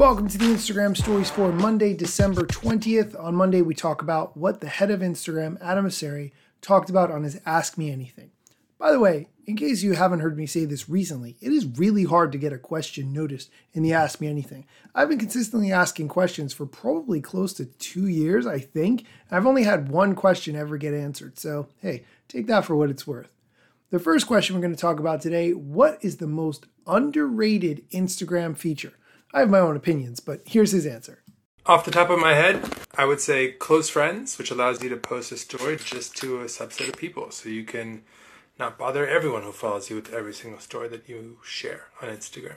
Welcome to the Instagram stories for Monday, December 20th. On Monday, we talk about what the head of Instagram, Adam Mosseri, talked about on his Ask Me Anything. By the way, in case you haven't heard me say this recently, it is really hard to get a question noticed in the Ask Me Anything. I've been consistently asking questions for probably close to two years, I think. and I've only had one question ever get answered, so hey, take that for what it's worth. The first question we're going to talk about today what is the most underrated Instagram feature? I have my own opinions, but here's his answer. Off the top of my head, I would say close friends, which allows you to post a story just to a subset of people. So you can not bother everyone who follows you with every single story that you share on Instagram.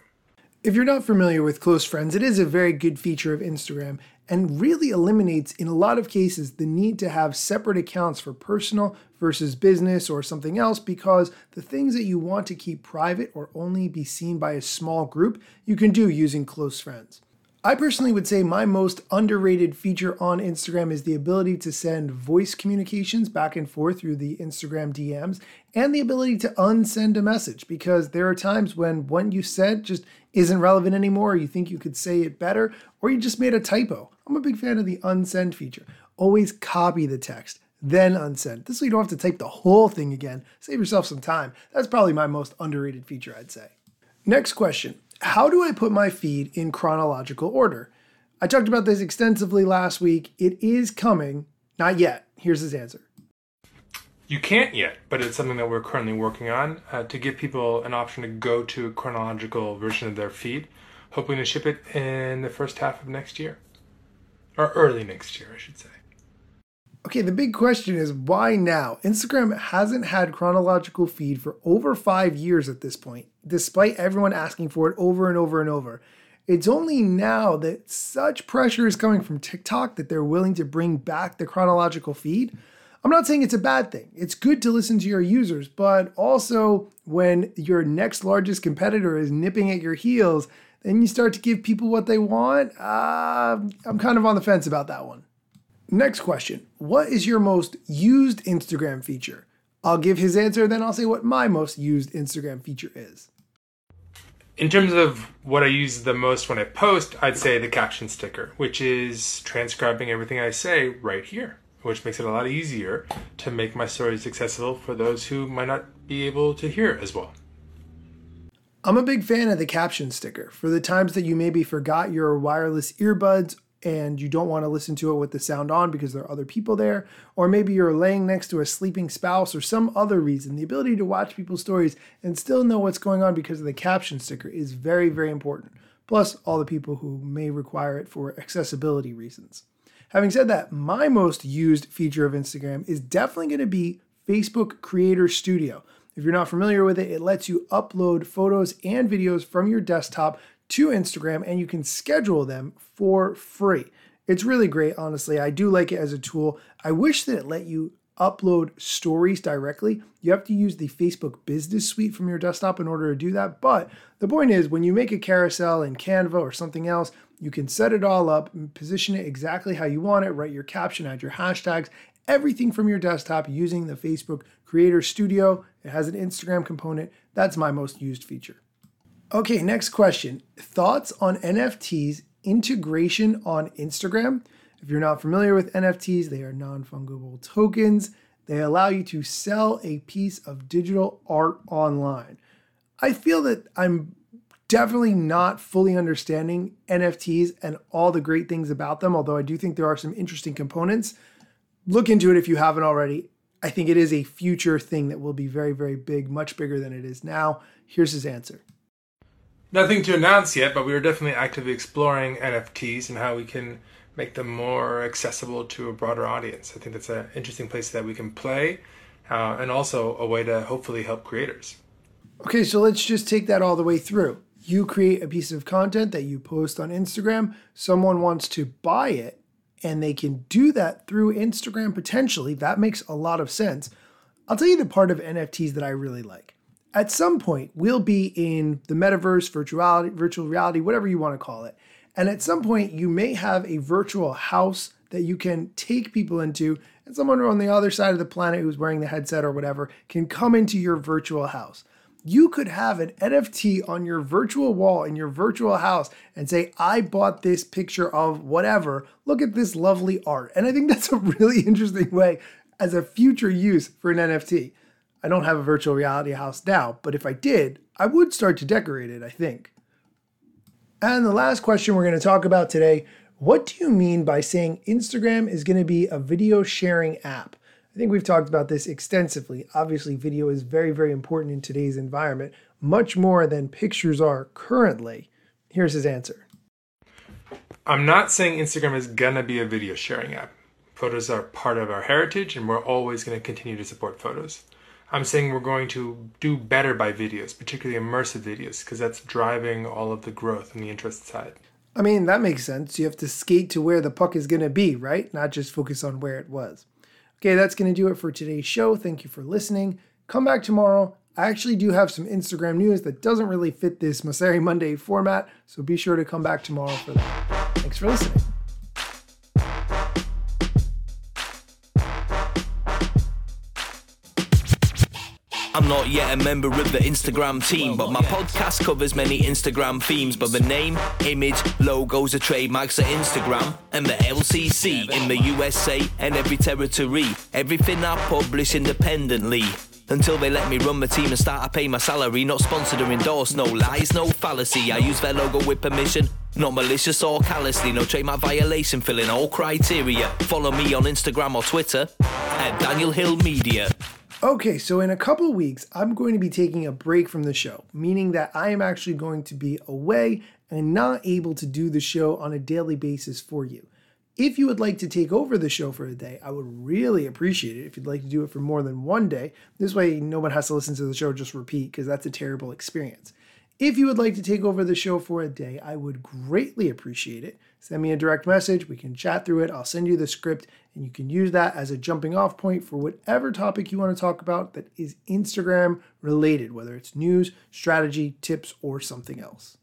If you're not familiar with close friends, it is a very good feature of Instagram and really eliminates, in a lot of cases, the need to have separate accounts for personal versus business or something else because the things that you want to keep private or only be seen by a small group, you can do using close friends. I personally would say my most underrated feature on Instagram is the ability to send voice communications back and forth through the Instagram DMs and the ability to unsend a message because there are times when what you said just isn't relevant anymore, you think you could say it better, or you just made a typo. I'm a big fan of the unsend feature. Always copy the text, then unsend. This way you don't have to type the whole thing again. Save yourself some time. That's probably my most underrated feature, I'd say. Next question how do I put my feed in chronological order? I talked about this extensively last week. It is coming. Not yet. Here's his answer. You can't yet, but it's something that we're currently working on uh, to give people an option to go to a chronological version of their feed, hoping to ship it in the first half of next year. Or early next year, I should say. Okay, the big question is why now? Instagram hasn't had chronological feed for over five years at this point, despite everyone asking for it over and over and over. It's only now that such pressure is coming from TikTok that they're willing to bring back the chronological feed. I'm not saying it's a bad thing. It's good to listen to your users, but also when your next largest competitor is nipping at your heels, then you start to give people what they want. Uh, I'm kind of on the fence about that one. Next question What is your most used Instagram feature? I'll give his answer, then I'll say what my most used Instagram feature is. In terms of what I use the most when I post, I'd say the caption sticker, which is transcribing everything I say right here, which makes it a lot easier to make my stories accessible for those who might not be able to hear as well. I'm a big fan of the caption sticker for the times that you maybe forgot your wireless earbuds and you don't want to listen to it with the sound on because there are other people there, or maybe you're laying next to a sleeping spouse or some other reason, the ability to watch people's stories and still know what's going on because of the caption sticker is very, very important. Plus, all the people who may require it for accessibility reasons. Having said that, my most used feature of Instagram is definitely going to be Facebook Creator Studio. If you're not familiar with it, it lets you upload photos and videos from your desktop to Instagram and you can schedule them for free. It's really great, honestly. I do like it as a tool. I wish that it let you upload stories directly. You have to use the Facebook Business Suite from your desktop in order to do that. But the point is, when you make a carousel in Canva or something else, you can set it all up and position it exactly how you want it, write your caption, add your hashtags, everything from your desktop using the Facebook Creator Studio. It has an Instagram component. That's my most used feature. Okay, next question. Thoughts on NFTs integration on Instagram? If you're not familiar with NFTs, they are non fungible tokens. They allow you to sell a piece of digital art online. I feel that I'm definitely not fully understanding NFTs and all the great things about them, although I do think there are some interesting components. Look into it if you haven't already. I think it is a future thing that will be very, very big, much bigger than it is now. Here's his answer. Nothing to announce yet, but we are definitely actively exploring NFTs and how we can make them more accessible to a broader audience. I think that's an interesting place that we can play uh, and also a way to hopefully help creators. Okay, so let's just take that all the way through. You create a piece of content that you post on Instagram, someone wants to buy it, and they can do that through Instagram potentially. That makes a lot of sense. I'll tell you the part of NFTs that I really like at some point we'll be in the metaverse, virtuality, virtual reality, whatever you want to call it. And at some point you may have a virtual house that you can take people into, and someone on the other side of the planet who's wearing the headset or whatever can come into your virtual house. You could have an NFT on your virtual wall in your virtual house and say, I bought this picture of whatever. Look at this lovely art. And I think that's a really interesting way as a future use for an NFT. I don't have a virtual reality house now, but if I did, I would start to decorate it, I think. And the last question we're going to talk about today what do you mean by saying Instagram is going to be a video sharing app? I think we've talked about this extensively. Obviously, video is very, very important in today's environment, much more than pictures are currently. Here's his answer I'm not saying Instagram is going to be a video sharing app. Photos are part of our heritage, and we're always going to continue to support photos. I'm saying we're going to do better by videos, particularly immersive videos, because that's driving all of the growth on the interest side. I mean, that makes sense. You have to skate to where the puck is going to be, right? Not just focus on where it was. Okay, that's going to do it for today's show. Thank you for listening. Come back tomorrow. I actually do have some Instagram news that doesn't really fit this Mosseri Monday format, so be sure to come back tomorrow for that. Thanks for listening. I'm not yet a member of the Instagram team, but my podcast covers many Instagram themes. But the name, image, logos are trademarks of Instagram and the LCC in the USA and every territory. Everything I publish independently. Until they let me run my team and start to pay my salary. Not sponsored or endorsed, no lies, no fallacy. I use their logo with permission. Not malicious or callously, no trademark violation, filling all criteria. Follow me on Instagram or Twitter at Daniel Hill Media. Okay, so in a couple weeks, I'm going to be taking a break from the show, meaning that I am actually going to be away and not able to do the show on a daily basis for you. If you would like to take over the show for a day, I would really appreciate it if you'd like to do it for more than one day. This way, no one has to listen to the show just repeat because that's a terrible experience. If you would like to take over the show for a day, I would greatly appreciate it. Send me a direct message. We can chat through it. I'll send you the script, and you can use that as a jumping off point for whatever topic you want to talk about that is Instagram related, whether it's news, strategy, tips, or something else.